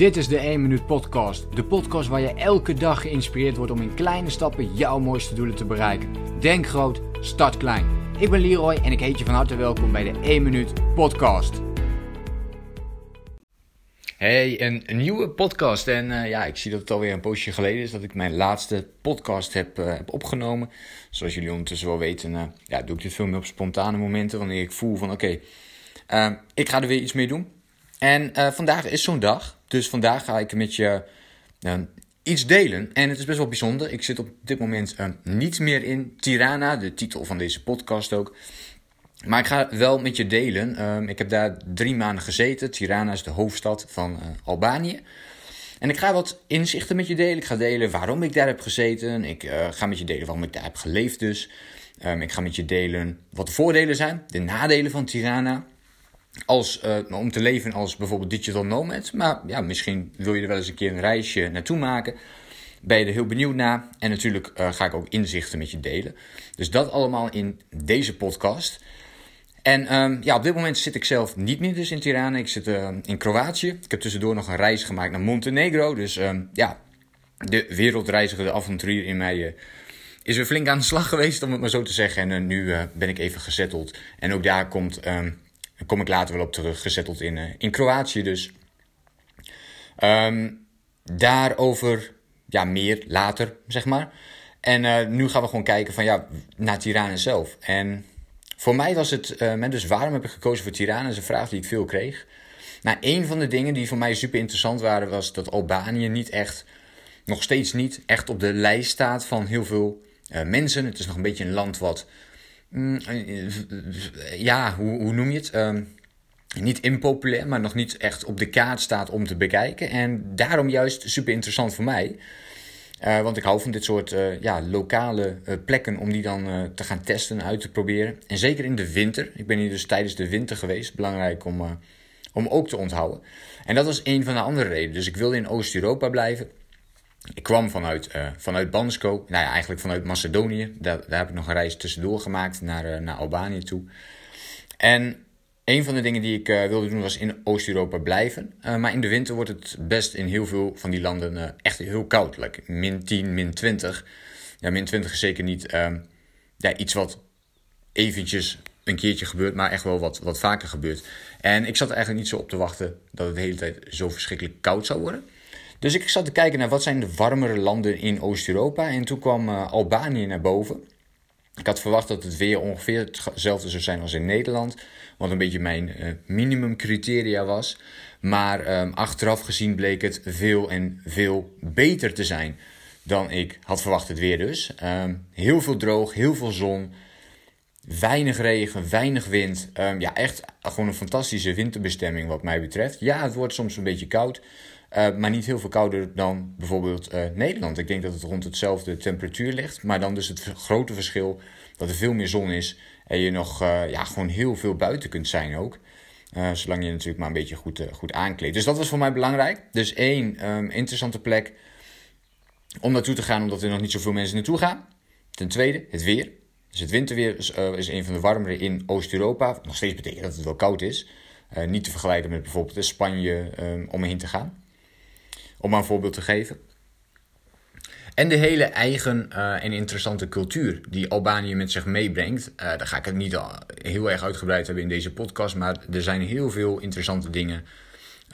Dit is de 1 Minuut Podcast. De podcast waar je elke dag geïnspireerd wordt om in kleine stappen jouw mooiste doelen te bereiken. Denk groot, start klein. Ik ben Leroy en ik heet je van harte welkom bij de 1 Minuut Podcast. Hey, een, nieuwe podcast. En uh, ja, ik zie dat het alweer een poosje geleden is dat ik mijn laatste podcast heb, heb opgenomen. Zoals jullie ondertussen wel weten, uh, ja, doe ik dit veel meer op spontane momenten. Wanneer ik voel van oké, ik ga er weer iets mee doen. En vandaag is zo'n dag. Dus vandaag ga ik met je iets delen. En het is best wel bijzonder. Ik zit op dit moment niet meer in Tirana, de titel van deze podcast ook. Maar ik ga wel met je delen. Um, ik heb daar drie maanden gezeten. Tirana is de hoofdstad van uh, Albanië. En ik ga wat inzichten met je delen. Ik ga delen waarom ik daar heb gezeten. Ik uh, ga met je delen waarom ik daar heb geleefd dus. Ik ga met je delen wat de voordelen zijn. De nadelen van Tirana. Als, uh, om te leven als bijvoorbeeld digital nomad. Maar ja, misschien wil je er wel eens een keer een reisje naartoe maken. Ben je er heel benieuwd naar. En natuurlijk ga ik ook inzichten met je delen. Dus dat allemaal in deze podcast. En um, ja, op dit moment zit ik zelf niet meer dus in Tirana. Ik zit uh, in Kroatië. Ik heb tussendoor nog een reis gemaakt naar Montenegro. Dus um, ja, de wereldreiziger, de avonturier in mij uh, is weer flink aan de slag geweest, om het maar zo te zeggen. En nu ben ik even gezetteld. En ook daar komt, kom ik later wel op terug, gezetteld in, in Kroatië dus. daarover ja, meer later, zeg maar. En nu gaan we gewoon kijken van ja, naar Tirana zelf. En voor mij was het, uh, dus waarom heb ik gekozen voor Tirana? Dat is een vraag die ik veel kreeg. Nou, een van de dingen die voor mij super interessant waren, was dat Albanië niet echt, nog steeds niet echt op de lijst staat van heel veel mensen. Het is nog een beetje een land wat, ja, hoe, hoe, noem je het? Um, niet impopulair, maar nog niet echt op de kaart staat om te bekijken. En daarom juist super interessant voor mij. Uh, want ik hou van dit soort ja, lokale plekken om die dan te gaan testen en uit te proberen. En zeker in de winter. Ik ben hier dus tijdens de winter geweest. Belangrijk om, om ook te onthouden. En dat was een van de andere redenen. Dus ik wilde in Oost-Europa blijven. Ik kwam vanuit, vanuit Bansko, nou ja, eigenlijk vanuit Macedonië. Daar, daar heb ik nog een reis tussendoor gemaakt naar, naar Albanië toe. En een van de dingen die ik uh, wilde doen was in Oost-Europa blijven. Uh, maar in de winter wordt het best in heel veel van die landen uh, echt heel koud. Min 10, min 20. Ja, min 20 is zeker niet ehm, ja, iets wat eventjes een keertje gebeurt, maar echt wel wat, wat vaker gebeurt. En ik zat er eigenlijk niet zo op te wachten dat het de hele tijd zo verschrikkelijk koud zou worden. Dus ik zat te kijken naar wat zijn de warmere landen in Oost-Europa. En toen kwam Albanië naar boven. Ik had verwacht dat het weer ongeveer hetzelfde zou zijn als in Nederland. Wat een beetje mijn uh, minimumcriteria was. Maar um, achteraf gezien bleek het veel en veel beter te zijn dan ik had verwacht het weer dus. Um, heel veel droog, heel veel zon. Weinig regen, weinig wind. Um, ja, echt gewoon een fantastische winterbestemming wat mij betreft. Ja, het wordt soms een beetje koud. Uh, maar niet heel veel kouder dan bijvoorbeeld uh, Nederland. Ik denk dat het rond hetzelfde temperatuur ligt. Maar dan dus het grote verschil dat er veel meer zon is. En je nog uh, ja, gewoon heel veel buiten kunt zijn ook. zolang je natuurlijk maar een beetje goed, goed aankleedt. Dus dat was voor mij belangrijk. Dus één, um, interessante plek om naartoe te gaan, omdat er nog niet zoveel mensen naartoe gaan. Ten tweede, het weer. Dus het winterweer is, is een van de warmere in Oost-Europa. Nog steeds betekent dat het wel koud is. niet te vergelijken met bijvoorbeeld Spanje um, om heen te gaan. Om een voorbeeld te geven. En de hele eigen uh, en interessante cultuur die Albanië met zich meebrengt. Uh, daar ga ik het niet heel erg uitgebreid hebben in deze podcast. Maar er zijn heel veel interessante dingen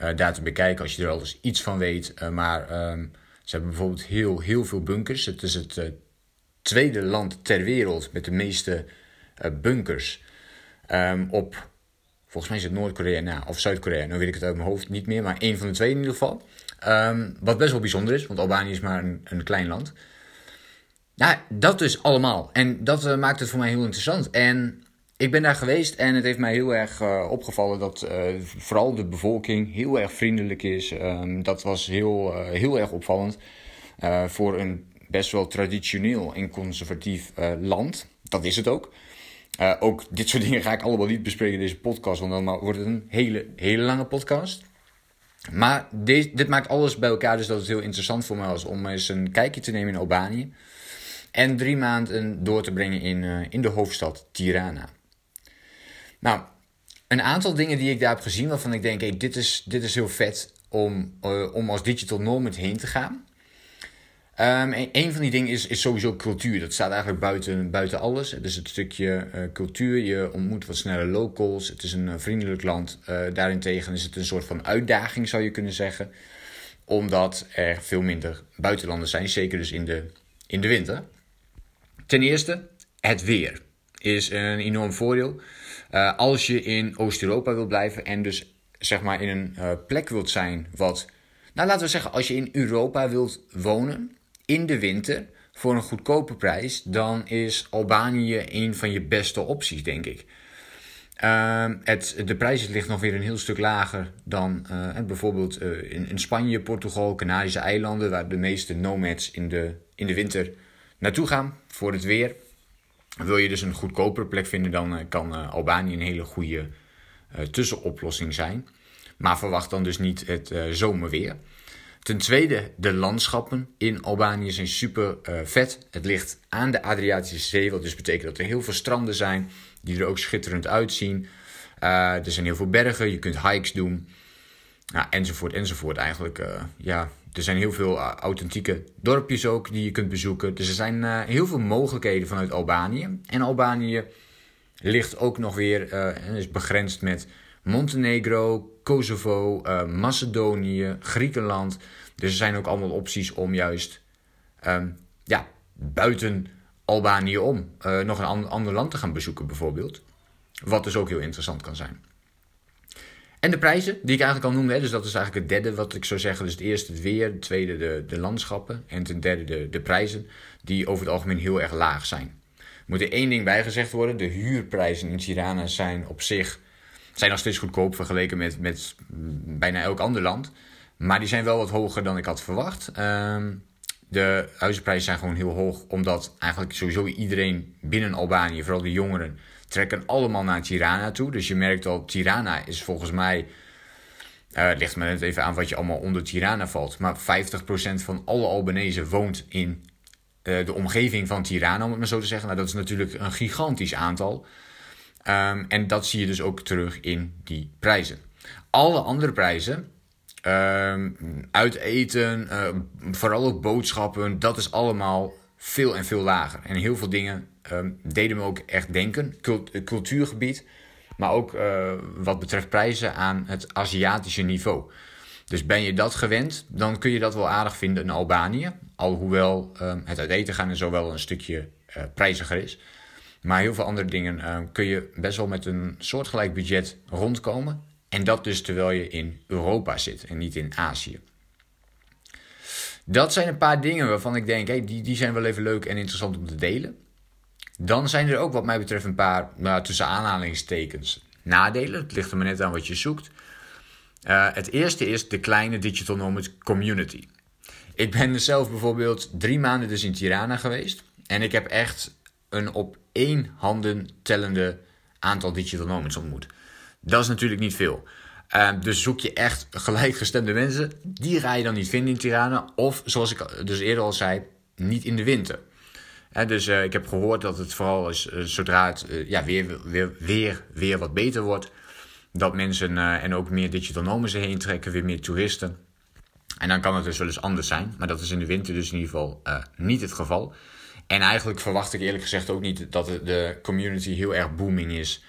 uh, daar te bekijken als je er al eens iets van weet. maar ehm, ze hebben bijvoorbeeld heel, heel veel bunkers. Het is het tweede land ter wereld met de meeste bunkers. Um, op, volgens mij is het Noord-Korea nou, of Zuid-Korea. Nu weet ik het uit mijn hoofd niet meer. Maar één van de twee in ieder geval. Um, wat best wel bijzonder is, want Albanië is maar een, een klein land. Nou, dat dus allemaal. En dat uh, maakt het voor mij heel interessant. En ik ben daar geweest en het heeft mij heel erg uh, opgevallen dat uh, vooral de bevolking heel erg vriendelijk is. Um, dat was heel, heel erg opvallend voor een best wel traditioneel en conservatief land. Dat is het ook. ook dit soort dingen ga ik allemaal niet bespreken in deze podcast, want dan wordt het een hele, hele lange podcast. Maar dit, dit maakt alles bij elkaar dus dat het heel interessant voor mij was om eens een kijkje te nemen in Albanië. En drie maanden door te brengen in, uh, in de hoofdstad Tirana. Nou, een aantal dingen die ik daar heb gezien waarvan ik denk, hey, dit, is, dit is heel vet om, uh, om als digital nomad heen te gaan. Um, een van die dingen is, is sowieso cultuur. Dat staat eigenlijk buiten, buiten alles. Het is het stukje uh, cultuur. Je ontmoet wat sneller locals. Het is een uh, vriendelijk land. Uh, daarentegen is het een soort van uitdaging, zou je kunnen zeggen. Omdat er veel minder buitenlanders zijn. Zeker dus in de, in de winter. Ten eerste, het weer is een enorm voordeel. als je in Oost-Europa wilt blijven en dus zeg maar in een plek wilt zijn wat... Nou, laten we zeggen, als je in Europa wilt wonen in de winter voor een goedkope prijs, dan is Albanië een van je beste opties, denk ik. Uh, het, de prijs ligt nog weer een heel stuk lager dan uh, bijvoorbeeld uh, in, in, Spanje, Portugal, Canarische eilanden, waar de meeste nomads in de, in de winter naartoe gaan voor het weer. Wil je dus een goedkopere plek vinden, dan uh, kan Albanië een hele goede tussenoplossing zijn. Maar verwacht dan dus niet het zomerweer. Ten tweede, de landschappen in Albanië zijn super uh, vet. Het ligt aan de Adriatische Zee, wat dus betekent dat er heel veel stranden zijn die er ook schitterend uitzien. Uh, er zijn heel veel bergen, je kunt hikes doen, nou, enzovoort, enzovoort eigenlijk. Uh, ja, er zijn heel veel authentieke dorpjes ook die je kunt bezoeken. Dus er zijn heel veel mogelijkheden vanuit Albanië. En Albanië ligt ook nog weer, is begrensd met Montenegro, Kosovo, uh, Macedonië, Griekenland. Dus er zijn ook allemaal opties om juist um, ja, buiten Albanië om uh, nog een ander land te gaan bezoeken, bijvoorbeeld. Wat dus ook heel interessant kan zijn. En de prijzen, die ik eigenlijk al noemde, dus dat is eigenlijk het derde wat ik zou zeggen. Dus het eerste het weer, het tweede de, de landschappen en ten derde de, de prijzen, die over het algemeen heel erg laag zijn. Moet er één ding bij gezegd worden: de huurprijzen in Tirana zijn op zich zijn nog steeds goedkoop vergeleken met, met bijna elk ander land. Maar die zijn wel wat hoger dan ik had verwacht. Uh, de huizenprijzen zijn gewoon heel hoog, omdat eigenlijk sowieso iedereen binnen Albanië, vooral de jongeren, trekken allemaal naar Tirana toe. Dus je merkt al, Tirana is volgens mij, uh, ligt me net even aan wat je allemaal onder Tirana valt, maar 50% van alle Albanese woont in uh, de omgeving van Tirana, om het maar zo te zeggen. Nou, dat is natuurlijk een gigantisch aantal. Um, en dat zie je dus ook terug in die prijzen. Alle andere prijzen, um, uit eten, uh, vooral ook boodschappen, dat is allemaal veel en veel lager. En heel veel dingen um, deden me ook echt denken. Cult cultuurgebied, maar ook uh, wat betreft prijzen aan het Aziatische niveau. Dus ben je dat gewend, dan kun je dat wel aardig vinden in Albanië. Alhoewel het uit eten gaan en zo wel een stukje prijziger is. Maar heel veel andere dingen uh, kun je best wel met een soortgelijk budget rondkomen. En dat dus terwijl je in Europa zit en niet in Azië. Dat zijn een paar dingen waarvan ik denk, hey, die, die zijn wel even leuk en interessant om te delen. Dan zijn er ook wat mij betreft een paar, nou, tussen aanhalingstekens, nadelen. Het ligt er maar net aan wat je zoekt. Uh, het eerste is de kleine Digital Nomad Community. Ik ben zelf bijvoorbeeld drie maanden dus in Tirana geweest. En ik heb echt op één handen tellende aantal digital nomads ontmoet. Dat is natuurlijk niet veel. Uh, dus zoek je echt gelijkgestemde mensen. Die ga je dan niet vinden in Tirana. Of zoals ik dus eerder al zei, niet in de winter. dus uh, ik heb gehoord dat het vooral is uh, zodra het ja, weer, weer, weer, weer wat beter wordt. Dat mensen en ook meer digital nomads heen trekken, weer meer toeristen. En dan kan het dus wel eens anders zijn. Maar dat is in de winter dus in ieder geval niet het geval. En eigenlijk verwacht ik eerlijk gezegd ook niet dat de community heel erg booming is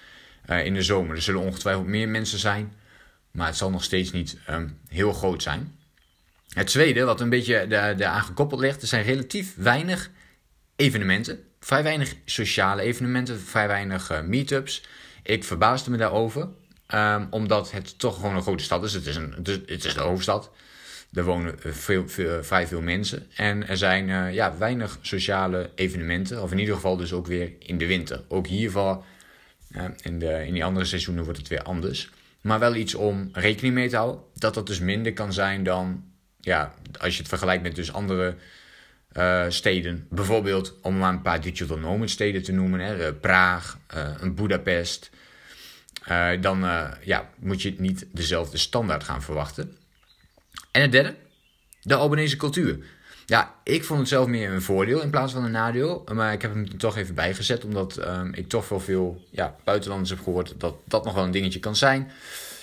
uh, in de zomer. Er zullen ongetwijfeld meer mensen zijn, maar het zal nog steeds niet um, heel groot zijn. Het tweede, wat een beetje daaraan gekoppeld ligt, er zijn relatief weinig evenementen. Vrij weinig sociale evenementen, vrij weinig uh, meetups. Ik verbaasde me daarover, um, omdat het toch gewoon een grote stad is. Het is, een, het is de hoofdstad. Er wonen veel, veel, vrij veel mensen. En er zijn uh, ja, weinig sociale evenementen. Of in ieder geval dus ook weer in de winter. Ook hiervan, uh, in, de, in die andere seizoenen wordt het weer anders. Maar wel iets om rekening mee te houden. Dat dat dus minder kan zijn dan, ja, als je het vergelijkt met dus andere steden. Bijvoorbeeld, om maar een paar digital nomad steden te noemen. Hè, Praag, een Budapest. dan ja, moet je niet dezelfde standaard gaan verwachten. En het derde, de Albanese cultuur. Ja, ik vond het zelf meer een voordeel in plaats van een nadeel. Maar ik heb hem toch even bijgezet, omdat ehm, ik toch wel veel ja, buitenlanders heb gehoord dat dat nog wel een dingetje kan zijn.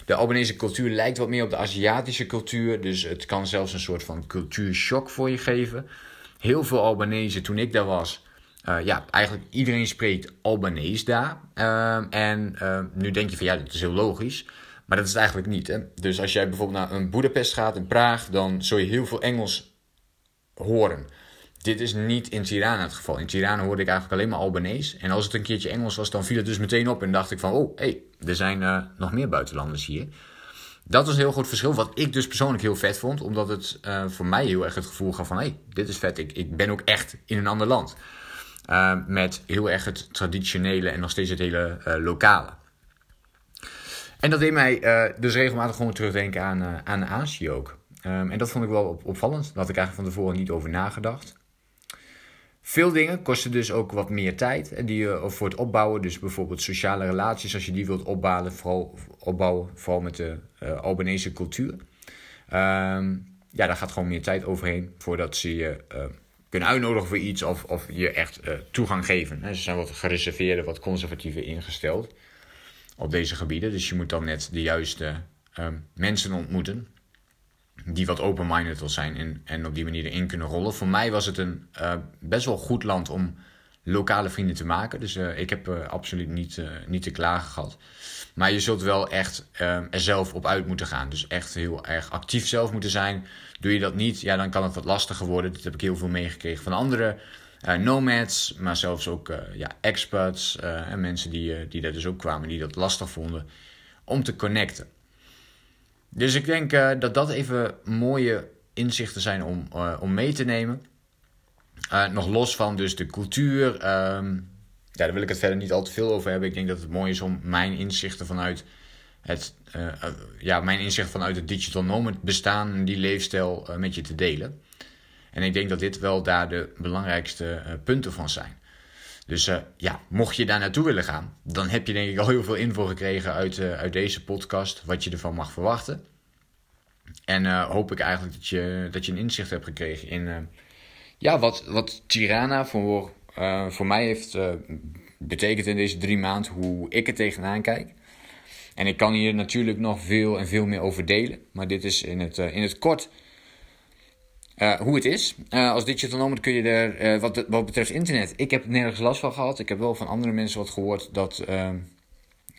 De Albanese cultuur lijkt wat meer op de Aziatische cultuur, dus het kan zelfs een soort van cultuurshock voor je geven. Heel veel Albanese, toen ik daar was, uh, ja, eigenlijk iedereen spreekt Albanees daar. Uh, en uh, nu denk je van ja, dat is heel logisch. Maar dat is het eigenlijk niet. Hè? Dus als jij bijvoorbeeld naar een Boedapest gaat in Praag, dan zul je heel veel Engels horen. Dit is niet in Tirana het geval. In Tirana hoorde ik eigenlijk alleen maar Albanees. En als het een keertje Engels was, dan viel het dus meteen op. En dacht ik van, oh, hé, hey, er zijn uh, nog meer buitenlanders hier. Dat was een heel groot verschil. Wat ik dus persoonlijk heel vet vond. Omdat het uh, voor mij heel erg het gevoel gaf van... hé, hey, dit is vet. Ik, ik ben ook echt in een ander land. Uh, met heel erg het traditionele en nog steeds het hele lokale. En dat deed mij dus regelmatig gewoon terugdenken aan, aan Azië ook. Um, en dat vond ik wel op, opvallend. Daar had ik eigenlijk van tevoren niet over nagedacht. Veel dingen kosten dus ook wat meer tijd. En die je voor het opbouwen, dus bijvoorbeeld sociale relaties, als je die wilt opbouwen, vooral, opbouwen, vooral met de Albanese cultuur. Um, ja, daar gaat gewoon meer tijd overheen voordat ze je kunnen uitnodigen voor iets of, of je echt toegang geven. Ze zijn wat gereserveerde, wat conservatiever ingesteld op deze gebieden. Dus je moet dan net de juiste um, mensen ontmoeten die wat open-minded wil zijn en, en op die manier erin kunnen rollen. Voor mij was het een uh, best wel goed land om lokale vrienden te maken. Dus uh, ik heb uh, absoluut niet, niet te klagen gehad. Maar je zult wel echt er zelf op uit moeten gaan. Dus echt heel erg actief zelf moeten zijn. Doe je dat niet, ja, dan kan het wat lastiger worden. Dat heb ik heel veel meegekregen van andere nomads, maar zelfs ook ja, experts en mensen die, die daar dus ook kwamen, die dat lastig vonden om te connecten. Dus ik denk dat dat even mooie inzichten zijn om, om mee te nemen. Nog los van dus de cultuur. Um, ja, daar wil ik het verder niet al te veel over hebben. Ik denk dat het mooi is om mijn inzichten vanuit het, ja, mijn inzichten vanuit het digital nomad bestaan, die leefstijl met je te delen. En ik denk dat dit wel daar de belangrijkste punten van zijn. Dus uh, ja, mocht je daar naartoe willen gaan, dan heb je denk ik al heel veel info gekregen uit, uh, uit deze podcast, wat je ervan mag verwachten. En hoop ik eigenlijk dat je, dat je een inzicht hebt gekregen in ja, wat, wat Tirana voor, voor mij heeft betekend in deze drie maanden, hoe ik er tegenaan kijk. En ik kan hier natuurlijk nog veel en veel meer over delen, maar dit is in het, in het kort uh, hoe het is. Uh, als digital nomad kun je er, uh, wat, wat betreft internet, ik heb nergens last van gehad. Ik heb wel van andere mensen wat gehoord dat, ehm,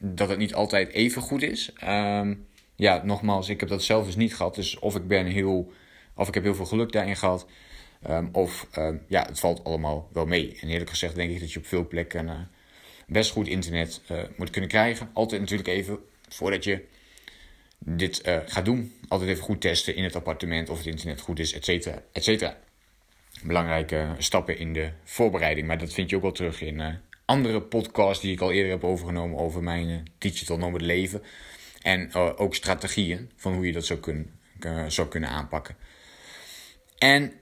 dat het niet altijd even goed is. Ehm, ja, nogmaals, ik heb dat zelf dus niet gehad. Dus of ik ben heel, of ik heb heel veel geluk daarin gehad. Um, of ja, het valt allemaal wel mee. En eerlijk gezegd denk ik dat je op veel plekken best goed internet moet kunnen krijgen. Altijd natuurlijk even voordat je dit uh, gaat doen. Altijd even goed testen in het appartement of het internet goed is, et cetera, et cetera. Belangrijke stappen in de voorbereiding. Maar dat vind je ook wel terug in uh, andere podcasts die ik al eerder heb overgenomen over mijn digital nomad leven. En ook strategieën van hoe je dat zou kunnen, zou kunnen aanpakken. En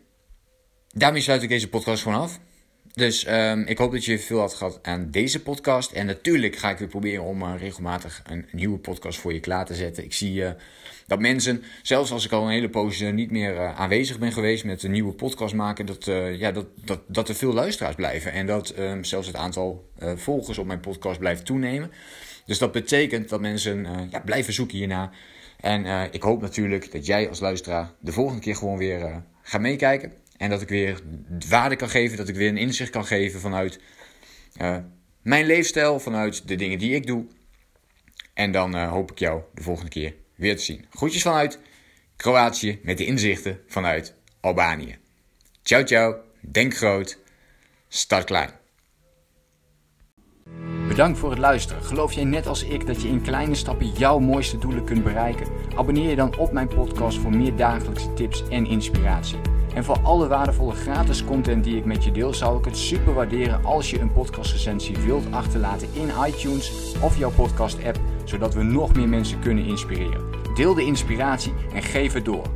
daarmee sluit ik deze podcast gewoon af. Dus um, ik hoop dat je veel had gehad aan deze podcast. En natuurlijk ga ik weer proberen om uh, regelmatig een, nieuwe podcast voor je klaar te zetten. Ik zie uh, dat mensen, zelfs als ik al een hele poos niet meer aanwezig ben geweest met een nieuwe podcast maken, dat, ja, dat, dat, dat er veel luisteraars blijven. En dat um, zelfs het aantal volgers op mijn podcast blijft toenemen. Dus dat betekent dat mensen ja, blijven zoeken hierna. En ik hoop natuurlijk dat jij als luisteraar de volgende keer gewoon weer gaat meekijken. En dat ik weer waarde kan geven, dat ik weer een inzicht kan geven vanuit uh, mijn leefstijl, vanuit de dingen die ik doe. En dan uh, hoop ik jou de volgende keer weer te zien. Groetjes vanuit Kroatië met de inzichten vanuit Albanië. Ciao, ciao. Denk groot. Start klein. Bedankt voor het luisteren. Geloof jij net als ik dat je in kleine stappen jouw mooiste doelen kunt bereiken? Abonneer je dan op mijn podcast voor meer dagelijkse tips en inspiratie. En voor alle waardevolle gratis content die ik met je deel, zou ik het super waarderen als je een podcastrecensie wilt achterlaten in iTunes of jouw podcast app, zodat we nog meer mensen kunnen inspireren. Deel de inspiratie en geef het door.